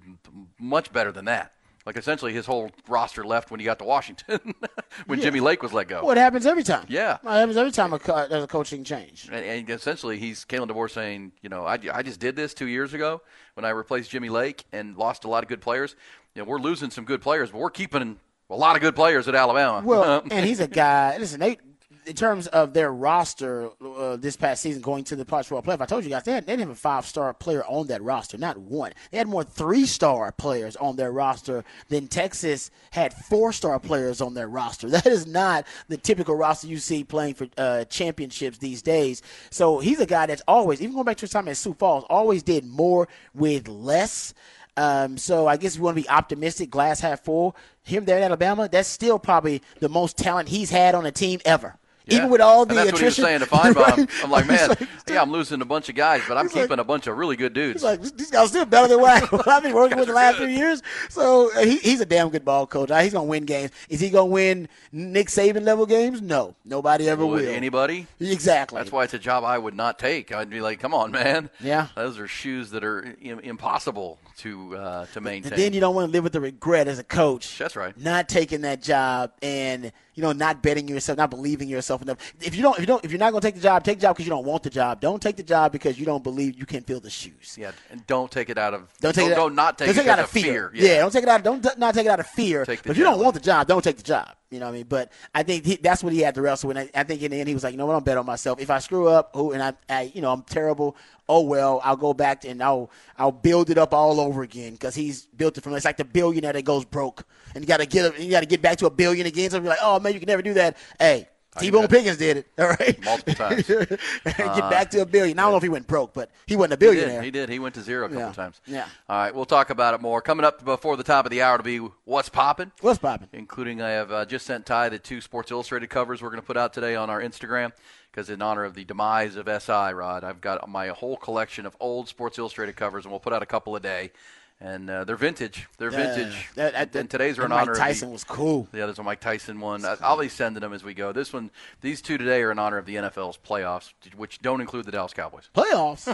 much better than that." Like essentially, his whole roster left when he got to Washington, when Yeah. Jimmy Lake was let go. Well, it happens every time. Yeah. Well, it happens every time a co- there's a coaching change. And, and essentially, he's Kalen DeBoer saying, you know, I, I just did this two years ago when I replaced Jimmy Lake and lost a lot of good players. You know, we're losing some good players, but we're keeping a lot of good players at Alabama. Well, and he's a guy. Listen, they in terms of their roster uh, this past season going to the Football Playoff, I told you guys they, had, they didn't have a five star player on that roster, not one. They had more three star players on their roster than Texas had four star players on their roster. That is not the typical roster you see playing for uh, championships these days. So he's a guy that's always, even going back to his time at Sioux Falls, always did more with less. Um, so I guess we want to be optimistic, glass half full. Him there in Alabama, that's still probably the most talent he's had on a team ever. Yeah. Even with all the and that's attrition, what he was saying to Finebaum. Right? I'm like, man, like- yeah, I'm losing a bunch of guys, but I'm He's like- keeping a bunch of really good dudes. He's like, these guys still better than what, I've been working with the last few years. So uh, he, he's a damn good ball coach. He's gonna win games. Is he gonna win Nick Saban level games? No, nobody ever Would will. anybody? Exactly. That's why it's a job I would not take. I'd be like, come on, man. Yeah. Those are shoes that are impossible to uh, to And maintain. then you don't want to live with the regret as a coach. That's right. Not taking that job and you know not betting yourself, not believing yourself enough. If you don't, if you don't, if you're not going to take the job, take the job because you don't want the job. Don't take the job because you don't believe you can fill the shoes. yeah, and don't take it out of Don't take don't, it. don't not take don't it take it out of fear. Yeah. Yeah. don't take it out. Don't not take it out of fear. But if you don't want the job, don't take the job. You know what I mean? But I think he, that's what he had to wrestle with. I, I think in the end he was like, you know what, I'm bet on myself. If I screw up, who and I, I, you know, I'm terrible. Oh well, I'll go back and I'll I'll build it up all over again because he's built it from. It's like the billionaire that goes broke and you got to get you got to get back to a billion again. So you're like, oh man, you can never do that. Hey. T. Boone Pickens did it, all right. Multiple times. Get back to a billion. I don't know if he went broke, but he wasn't a billionaire. He did. He did. He went to zero a couple Yeah. times. Yeah. All right, we'll talk about it more. Coming up before the top of the hour to be what's popping. What's popping? Including I have uh, just sent Ty the two Sports Illustrated covers we're going to put out today on our Instagram because in honor of the demise of SI Rod, I've got my whole collection of old Sports Illustrated covers, and we'll put out a couple a day. And uh, they're vintage. They're Yeah. vintage. That- that- and today's are that in Mike honor Tyson of the, was cool. Yeah, there's a Mike Tyson one. I- I'll be sending them as we go. This one, these two today are in honor of the NFL's playoffs, which don't include the Dallas Cowboys. Playoffs.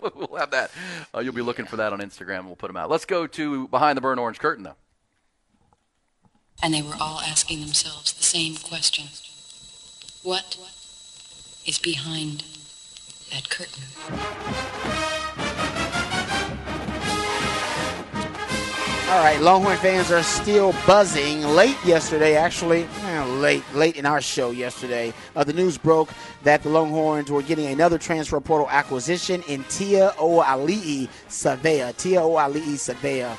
we'll have that. Uh, you'll be looking for that on Instagram. We'll put them out. Let's go to behind the burnt orange curtain, though. And they were all asking themselves the same question. What is behind that curtain? All right, Longhorn fans are still buzzing. Late yesterday, actually, eh, late, late in our show yesterday. Uh, the news broke that the Longhorns were getting another transfer portal acquisition in Tiaoalii Savea. Tiaoalii Savea.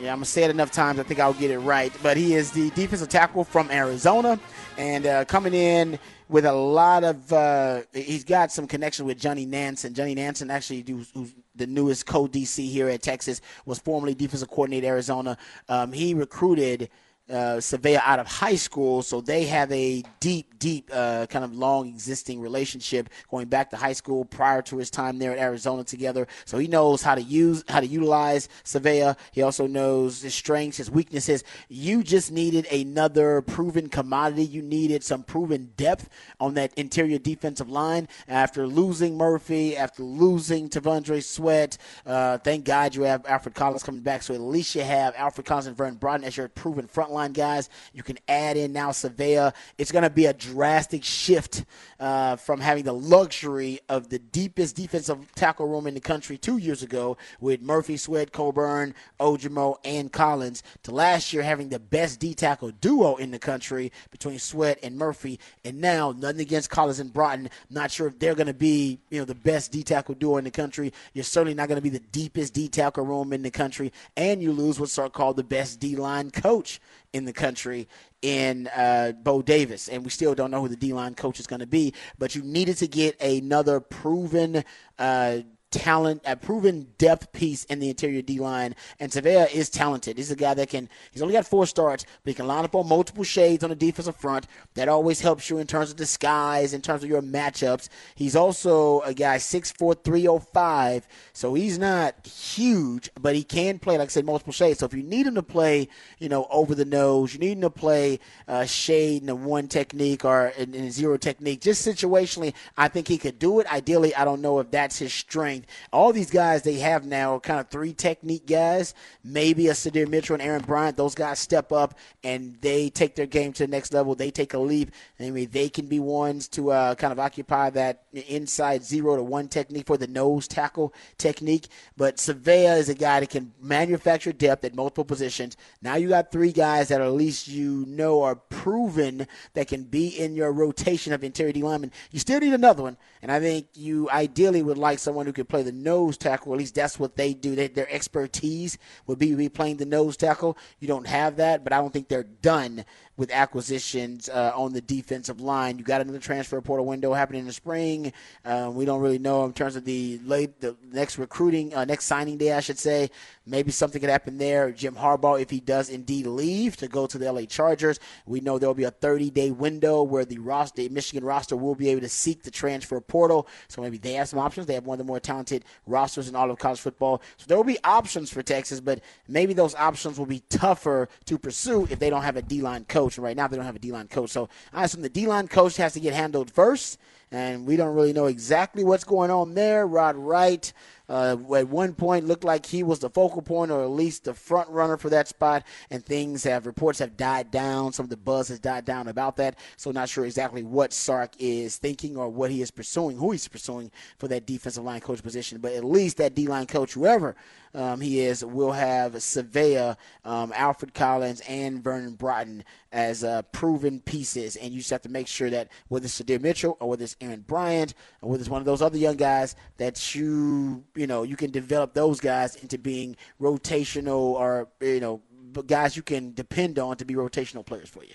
Yeah, I'm gonna say it enough times. I think I'll get it right. But he is the defensive tackle from Arizona, and uh, coming in with a lot of. Uh, he's got some connection with Johnny Nansen. Johnny Nansen actually, who's, who's the newest co-DC here at Texas, was formerly defensive coordinator at Arizona. Um, he recruited uh, Savea out of high school, so they have a deep, deep, uh, kind of long existing relationship going back to high school prior to his time there at Arizona together. So he knows how to use, how to utilize Savea. He also knows his strengths, his weaknesses. You just needed another proven commodity. You needed some proven depth on that interior defensive line after losing Murphy, after losing T'Vondre Sweat. Uh, thank God you have Alfred Collins coming back, so at least you have Alfred Collins and Vernon Broughton as your proven frontline guys. You can add in now Savea. It's going to be a drastic shift uh, from having the luxury of the deepest defensive tackle room in the country two years ago with Murphy, Sweat, Coburn, Ojomo, and Collins to last year having the best D tackle duo in the country between Sweat and Murphy. And now, nothing against Collins and Broughton. Not sure if they're going to be, you know, the best D tackle duo in the country. You're certainly not going to be the deepest D tackle room in the country, and you lose what's called the best D line coach in the country in uh, Bo Davis, and we still don't know who the D line coach is going to be. But you needed to get another proven uh, talent, a proven depth piece in the interior D line. And Savea is talented. He's a guy that can, he's only got four starts, but he can line up on multiple shades on the defensive front. That always helps you in terms of disguise, in terms of your matchups. He's also a guy 6'4, 305. So he's not huge, but he can play, like I said, multiple shades. So if you need him to play, you know, over the nose, you need him to play uh, shade in a one technique or in, in a zero technique, just situationally, I think he could do it. Ideally, I don't know if that's his strength. All these guys they have now are kind of three technique guys. Maybe a Sydir Mitchell and Aaron Bryant. Those guys step up and they take their game to the next level. They take a leap. I mean, they can be ones to uh, kind of occupy that inside zero to one technique for the nose tackle technique. But Savea is a guy that can manufacture depth at multiple positions. Now you got three guys that at least you know are proven that can be in your rotation of interior D linemen. You still need another one, and I think you ideally would like someone who could play the nose tackle. At least that's what they do. They, their expertise would be, be playing the nose tackle. You don't have that, but I don't think they're done with acquisitions uh, on the defensive line. You got another transfer portal window happening in the spring. Uh, we don't really know in terms of the late the next recruiting, uh, next signing day, I should say. Maybe something could happen there. Jim Harbaugh, if he does indeed leave to go to the LA Chargers, we know there will be a 30 day window where the roster, the Michigan roster will be able to seek the transfer portal. So maybe they have some options. They have one of the more talented rosters in all of college football. So there will be options for Texas, but maybe those options will be tougher to pursue if they don't have a D line coach. And right now they don't have a D line coach. So I assume the D line coach has to get handled first. And we don't really know exactly what's going on there. Rod Wright uh, at one point looked like he was the focal point or at least the front runner for that spot. And things have reports have died down. Some of the buzz has died down about that. So not sure exactly what Sark is thinking or what he is pursuing, who he's pursuing for that defensive line coach position. But at least that D line coach, whoever um, he is, will have Savea, um, Alfred Collins, and Vernon Broughton as uh, proven pieces. And you just have to make sure that whether it's Sydir Mitchell or whether it's Aaron Bryant or whether it's one of those other young guys that you you know you can develop those guys into being rotational or you know guys you can depend on to be rotational players for you.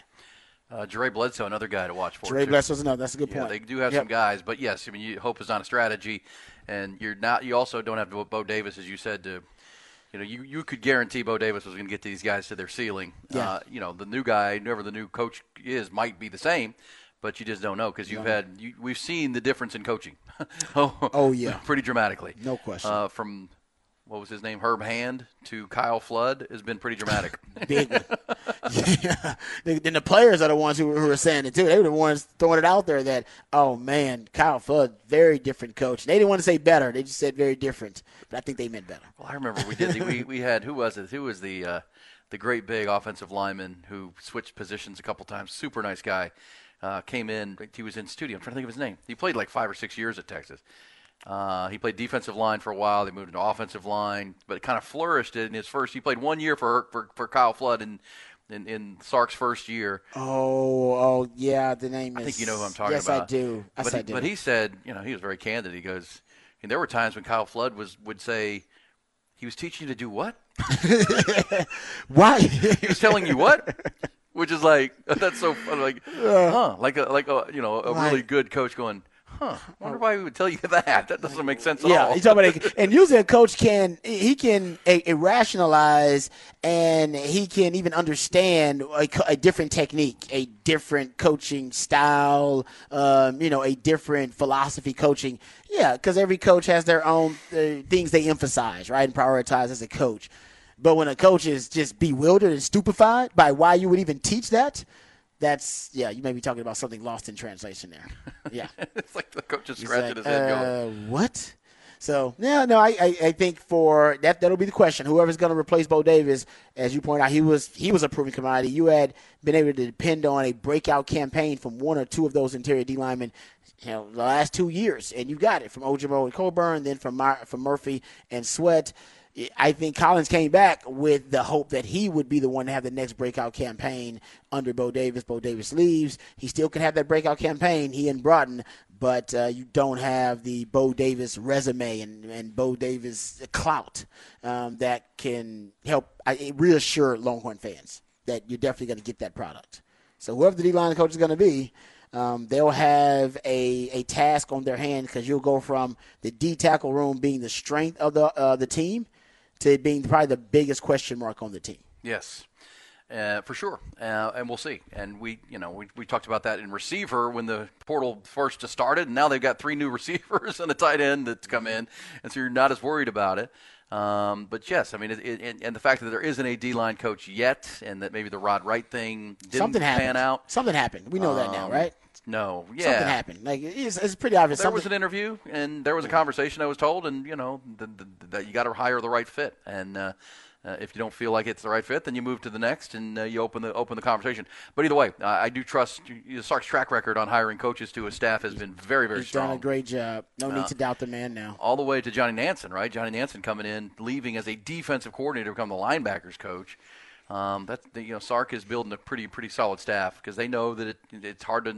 Uh, Jere Bledsoe, another guy to watch for. Jere Bledsoe's another. That's a good yeah, point. They do have Yep. some guys, but yes, I mean, you, hope is not a strategy, and you're not. You also don't have to, Bo Davis, as you said, to. You know, you, you could guarantee Bo Davis was going to get these guys to their ceiling. Yeah. Uh, you know, the new guy, whoever the new coach is, might be the same, but you just don't know because you've Yeah. had you, we've seen the difference in coaching. oh, Oh, yeah. pretty dramatically. No question. Uh, from what was his name, Herb Hand, to Kyle Flood has been pretty dramatic. Big yeah. Then the players are the ones who, who are saying it too. They were the ones throwing it out there that, oh man, Kyle Flood, very different coach. They didn't want to say better. They just said very different. But I think they meant better. Well, I remember we did. The, we we had who was it? Who was the uh, the great big offensive lineman who switched positions a couple times? Super nice guy. Uh, came in. He was in studio. I'm trying to think of his name. He played like five or six years at Texas. Uh, he played defensive line for a while. They moved into offensive line, but it kind of flourished in his first. He played one year for for, for Kyle Flood in in, in Sark's first year. Oh, oh, yeah. The name is. I think you know who I'm talking yes, about. I do. Yes, but, I he, do. but he said, you know, he was very candid. He goes, and there were times when Kyle Flood was would say, he was teaching you to do what? Why? he was telling you what? Which is like that's so fun. Like, huh? Like a like a you know a Right. really good coach going, huh? Wonder why he would tell you that. That doesn't make sense at Yeah, all. he's talking about, and usually a coach can he can a, a rationalize and he can even understand a, a different technique, a different coaching style, um, you know, a different philosophy coaching. Yeah, because every coach has their own uh, things they emphasize, right, and prioritize as a coach. But when a coach is just bewildered and stupefied by why you would even teach that, that's yeah, you may be talking about something lost in translation there. Yeah. it's like the coach is scratching like, his head, going, uh, what? So yeah, no, I, I, I think for that that'll be the question. Whoever's going to replace Bo Davis, as you point out, he was he was a proven commodity. You had been able to depend on a breakout campaign from one or two of those interior D linemen. You know, the last two years, and you got it from Ojomo and Coburn, then from Mar- from Murphy and Sweat. I think Collins came back with the hope that he would be the one to have the next breakout campaign under Bo Davis. Bo Davis leaves. He still can have that breakout campaign, he and Broughton, but uh, you don't have the Bo Davis resume and, and Bo Davis clout um, that can help reassure Longhorn fans that you're definitely going to get that product. So whoever the D-line coach is going to be, um, they'll have a, a task on their hand because you'll go from the D tackle room being the strength of the uh, the team to being probably the biggest question mark on the team. Yes, uh, for sure, uh, and we'll see. And we, you know, we, we talked about that in receiver when the portal first just started, and now they've got three new receivers and a tight end that's come in, and so you're not as worried about it. Um, but yes, I mean, it, it, and, the fact that there isn't a D line coach yet, and that maybe the Rod Wright thing didn't Something pan happened. out. Something happened. We know that now, Um, right? No, yeah, Something happened. Like it's, it's pretty obvious. There something, was an interview, and there was a conversation. I was told, and you know th- th- that you got to hire the right fit. And uh, uh, if you don't feel like it's the right fit, then you move to the next, and uh, you open the open the conversation. But either way, uh, I do trust you- Sark's track record on hiring coaches to his staff has been very very strong. He's done a great job. No Uh, need to doubt the man now. all the way to Johnny Nansen, right? Johnny Nansen coming in, leaving as a defensive coordinator, to become the linebackers coach. Um, that you know, Sark is building a pretty pretty solid staff because they know that it, it's hard to,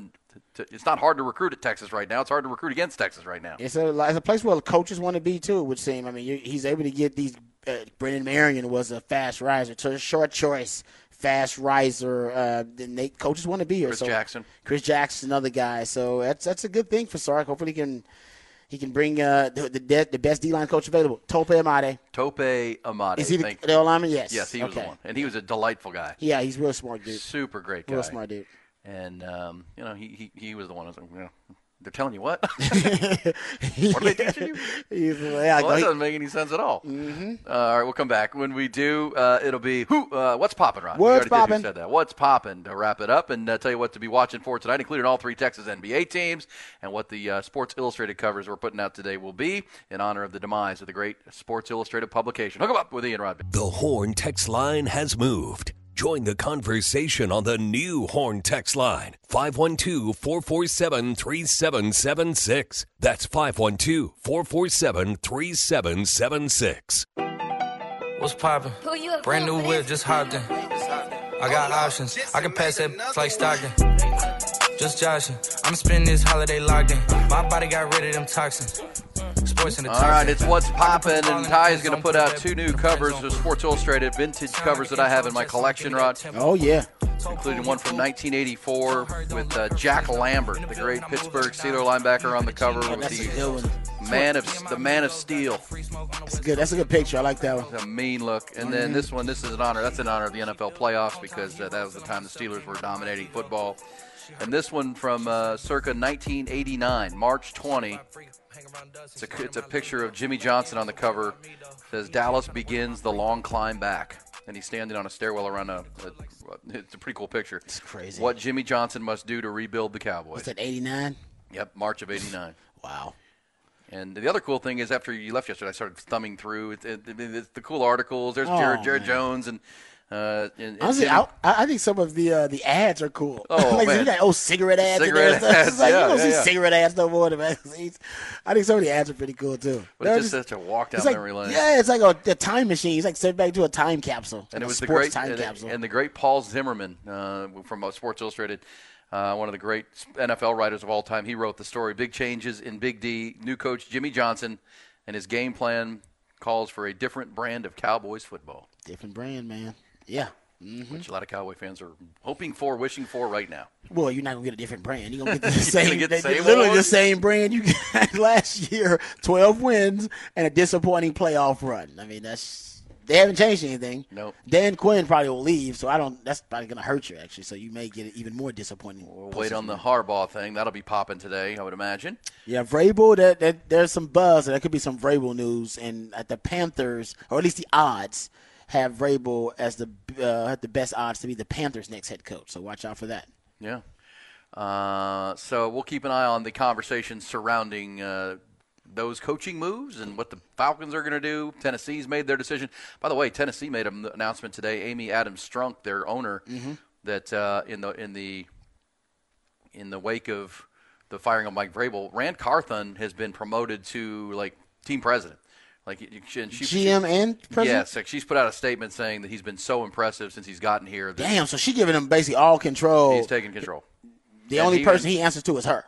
to, It's not hard to recruit at Texas right now. It's hard to recruit against Texas right now. It's a it's a place where coaches want to be too. It would seem. I mean, you, he's able to get these. Uh, Brendan Marion was a fast riser, so a short choice, fast riser. Uh, then they coaches want to be here. Chris so Jackson. Chris Jackson, another guy. So that's that's a good thing for Sark. Hopefully, he can he can bring uh, the the, de- the best D line coach available. Tope Imade. Tope Imade. Is he the, the lineman? Yes. Yes, he was okay. the one, and he was a delightful guy. Yeah, he's real smart dude. Super great guy. Real smart dude. And um, you know, he, he he was the one. who was like, you know, they're telling you what? what are they teaching you? He's, yeah, well, that doesn't make any sense at all. Mm-hmm. all right, we'll come back. When we do, uh, it'll be who? Uh, what's popping, Ron? What's already did who poppin'? Said that. What's popping? To wrap it up and uh, tell you what to be watching for tonight, including all three Texas NBA teams and what the uh, Sports Illustrated covers we're putting out today will be in honor of the demise of the great Sports Illustrated publication. Hook 'em up with Ian Rodman. The Horn text line has moved. Join the conversation on the new Horn text line 512 447 3776. That's 512 447 3776. What's poppin'? Brand new whip, just hopped in. I got options. I can pass that like Stockton. Just joshing. I'm spending this holiday locked in. My body got rid of them toxins. Sports in All right, it's what's poppin', and Ty is going to put out two new covers of Sports Illustrated vintage covers that I have in my collection, Rod. Oh yeah, including one from 1984 with uh, Jack Lambert, the great Pittsburgh Steeler linebacker, on the cover with that's a the good one. man of the man of steel. That's good. That's a good picture. I like that one. It's a mean look. And then this one, this is an honor. That's an honor of the NFL playoffs because uh, that was the time the Steelers were dominating football. And this one from uh, circa 1989, March 20. It's a, it's a picture of Jimmy Johnson on the cover. It says Dallas begins the long climb back, and he's standing on a stairwell around a. a it's a pretty cool picture. It's crazy. What Jimmy Johnson must do to rebuild the Cowboys. What's that? Eighty nine. Yep, March of '89. Wow. And the other cool thing is, after you left yesterday, I started thumbing through. It, it, it, it's the cool articles. There's Oh, Jared, Jared. Jones and Uh, and, and Honestly, I, I think some of the uh, the ads are cool. Oh, like man. you got oh cigarette ads. in there and stuff. ads, It's like yeah, you don't yeah, see yeah. cigarette ads no more in the magazines. I think some of the ads are pretty cool too. but They're it's just such a walk down like, memory lane. Yeah, it's like a, a time machine. It's like sent back to a time capsule. and like it a was the great time and, capsule. and the great Paul Zimmerman uh, from uh, Sports Illustrated, uh, one of the great NFL writers of all time. He wrote the story: "Big changes in Big D." New coach Jimmy Johnson and his game plan calls for a different brand of Cowboys football, Different brand, man. Yeah. hmm which a lot of Cowboy fans are hoping for, wishing for right now. Well, you're not gonna get a different brand. You're gonna get the same, gonna get the they- same literally one? the same brand you got last year. Twelve wins and a disappointing playoff run. I mean, that's they haven't changed anything. Nope. Dan Quinn probably will leave, so I don't. That's probably gonna hurt you actually. So you may get it even more disappointing. We'll wait on the Harbaugh thing. That'll be popping today, I would imagine. Yeah, Vrabel. That, that there's some buzz. and There could be some Vrabel news, and at the Panthers, or at least the odds, have Vrabel as the uh, the best odds to be the Panthers' next head coach. So watch out for that. Yeah. Uh, so we'll keep an eye on the conversation surrounding uh, those coaching moves and what the Falcons are going to do. Tennessee's made their decision. By the way, Tennessee made an announcement today. Amy Adams Strunk, their owner, that uh, in the in the in the wake of the firing of Mike Vrabel, Ran Carthon has been promoted to like team president. Like she, and she, GM and president? Yes, like she's put out a statement saying that he's been so impressive since he's gotten here. Damn. So she's giving him basically all control. he's taking control. The And only he- person he answers to is her.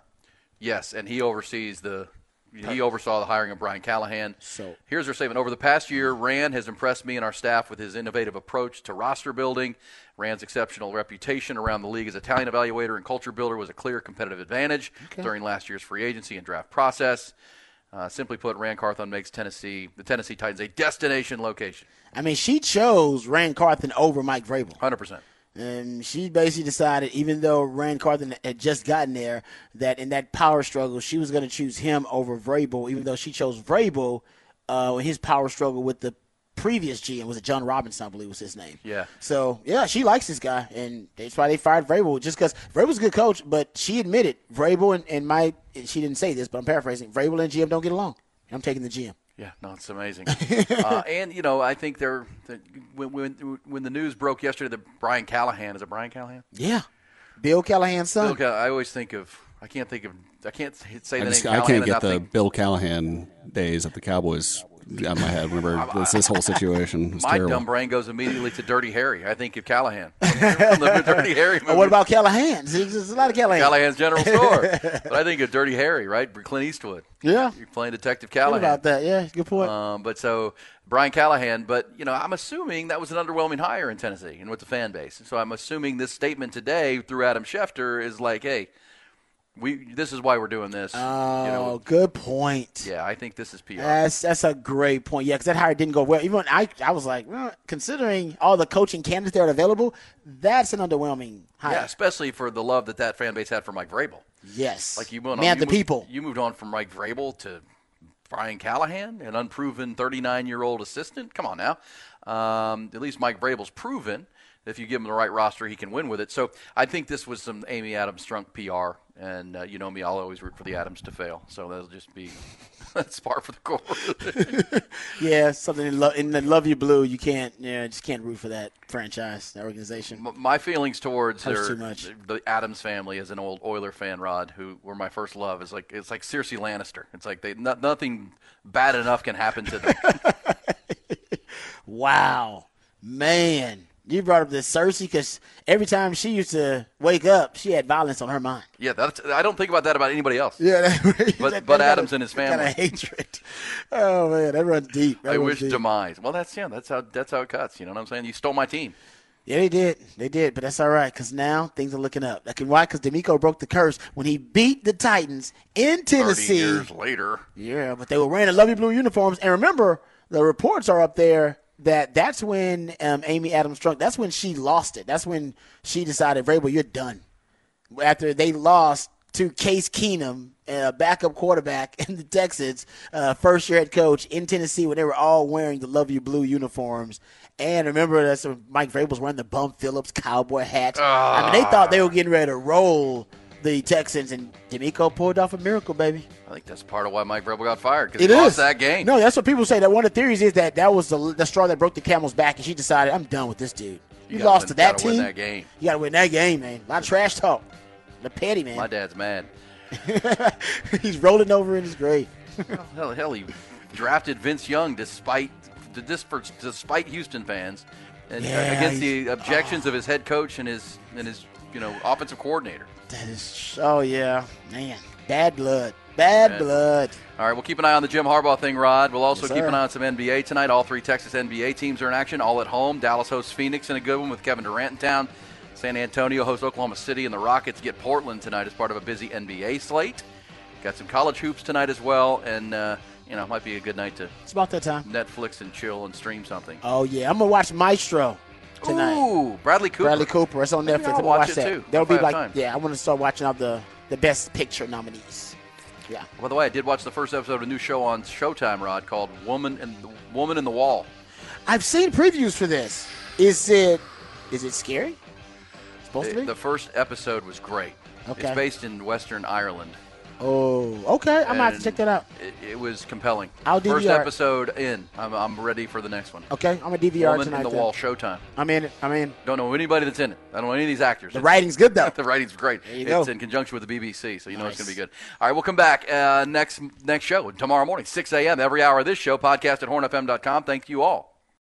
Yes, and he oversees the. He oversaw the hiring of Brian Callahan. So Here's her statement. Over the past year, Ran has impressed me and our staff with his innovative approach to roster building. Ran's exceptional reputation around the league as a talent evaluator and culture builder was a clear competitive advantage Okay. during last year's free agency and draft process. Uh, simply put, Ran Carthon makes Tennessee, the Tennessee Titans, a destination location. I mean, she chose Ran Carthon over Mike Vrabel. 100%. And she basically decided, even though Ran Carthon had just gotten there, that in that power struggle, she was going to choose him over Vrabel, even though she chose Vrabel uh, in his power struggle with the previous GM. Was it John Robinson, I believe was his name. Yeah. So, yeah, she likes this guy, and that's why they fired Vrabel, just because Vrabel's a good coach, but she admitted Vrabel and, and my, she didn't say this, but I'm paraphrasing, Vrabel and GM don't get along. I'm taking the GM. Yeah, no, it's amazing. uh, and you know, I think they're that when, when when the news broke yesterday that Brian Callahan is it Brian Callahan? Yeah. Bill Callahan's son. Bill Call- I always think of I can't think of I can't say I, the just, name. I Callahan can't get the think- Bill Callahan days at the Cowboys out of my head. Remember this, this whole situation? was My terrible. dumb brain goes immediately to Dirty Harry. I think of Callahan Dirty Harry movie. What about Callahan? There's there's a lot of Callahan. Callahan's General Store? but I think of Dirty Harry, right? Clint Eastwood. Yeah. You're playing Detective Good Callahan. about that. Yeah, good point. Um, but so Brian Callahan, but you know, I'm assuming that was an underwhelming hire in Tennessee and with the fan base. So I'm assuming this statement today through Adam Schefter is like, hey, we this is why we're doing this. Oh, you know, good point. yeah, I think this is PR. That's that's a great point. Yeah, because that hire didn't go well. Even I I was like, well, considering all the coaching candidates that are available, that's an underwhelming hire. yeah, especially for the love that that fan base had for Mike Vrabel. Yes. Like you went Man, on, you the moved- people. You moved on from Mike Vrabel to Brian Callahan, an unproven 39 year old assistant. Come on now. Um, at least Mike Vrabel's proven if you give him the right roster, he can win with it. So I think this was some Amy Adams Strunk PR. And uh, you know me, I'll always root for the Adams to fail. So that'll just be that's par for the course. Yeah, something in, lo- in the Luv Ya Blue, you can't, yeah, just can't root for that franchise, that organization. My feelings towards their, too much. the Adams family as an old Oiler fan, Rod, who were my first love, is like it's like Cersei Lannister. It's like they no, nothing bad enough can happen to them. Wow, man, you brought up this Cersei because every time she used to wake up, she had violence on her mind. yeah, that's I don't think about that about anybody else. Yeah, that, but that- but Adams a- and his family. Got a hatred. Oh man, that runs deep. That I runs wish deep. demise. Well, that's yeah, that's how that's how it cuts. You know what I'm saying? You stole my team. Yeah, they did. They did, but that's all right because now things are looking up. Like, why? Because DeMeco broke the curse when he beat the Titans in Tennessee. Years later. Yeah, but they were wearing the lovely blue uniforms. And remember, the reports are up there that that's when um, Amy Adams Strunk, that's when she lost it. That's when she decided, Vrabel, you're done. After they lost to Case Keenum, a backup quarterback in the Texans, uh, first year head coach in Tennessee, when they were all wearing the Luv Ya Blue uniforms. And remember, that's when Mike Vrabel was wearing the Bum Phillips cowboy hat. I mean, they thought they were getting ready to roll the Texans, and DeMeco pulled off a miracle, baby. I think that's part of why Mike Vrabel got fired because It he is lost that game. No, that's what people say. That one of the theories is that that was the, the straw that broke the camel's back, and she decided, "I'm done with this dude." You, gotta lost win- to that team. Win that game. You got to win that game, man. A lot of trash talk. The petty man. My dad's mad. He's rolling over in his grave. hell, hell, he drafted Vince Young despite dis- despite Houston fans, and uh, Yeah, against the he's- oh. objections of his head coach and his and his you know offensive coordinator. That is. Oh yeah, man. Bad blood. Bad blood. All right, we'll keep an eye on the Jim Harbaugh thing, Rod. We'll also Yes, keep an eye on some NBA tonight. All three Texas NBA teams are in action, all at home. Dallas hosts Phoenix in a good one with Kevin Durant in town. San Antonio hosts Oklahoma City, and the Rockets get Portland tonight as part of a busy NBA slate. Got some college hoops tonight as well, and uh, you know, it might be a good night to It's about that time. Netflix and chill and stream something. Oh yeah, I'm gonna watch Maestro tonight. Ooh, Bradley Cooper. Bradley Cooper. It's on Netflix. I'll I'm gonna watch watch it that. too, That'll be like time. yeah. I want to start watching all the the best picture nominees. Yeah. By the way, I did watch the first episode of a new show on Showtime, Rod, called "Woman and the Woman in the Wall." I've seen previews for this. Is it is it scary? Supposed to be. the first episode was great. Okay. It's based in Western Ireland. Oh, okay. I'm gonna have to check that out. It, it was compelling. I'll DVR First episode in. I'm, I'm ready for the next one. Okay, I'm a DVR Woman tonight. in the then. Wall, Showtime. I'm in it. I'm in. Don't know anybody that's in it. I don't know any of these actors. The It's- writing's good though. the writing's great. you it's go. in conjunction with the BBC, so you know it's Nice. going to be good. All right, we'll come back uh, next next show tomorrow morning, 6 a.m. Every hour of this show, podcast at hornfm.com. Thank you all.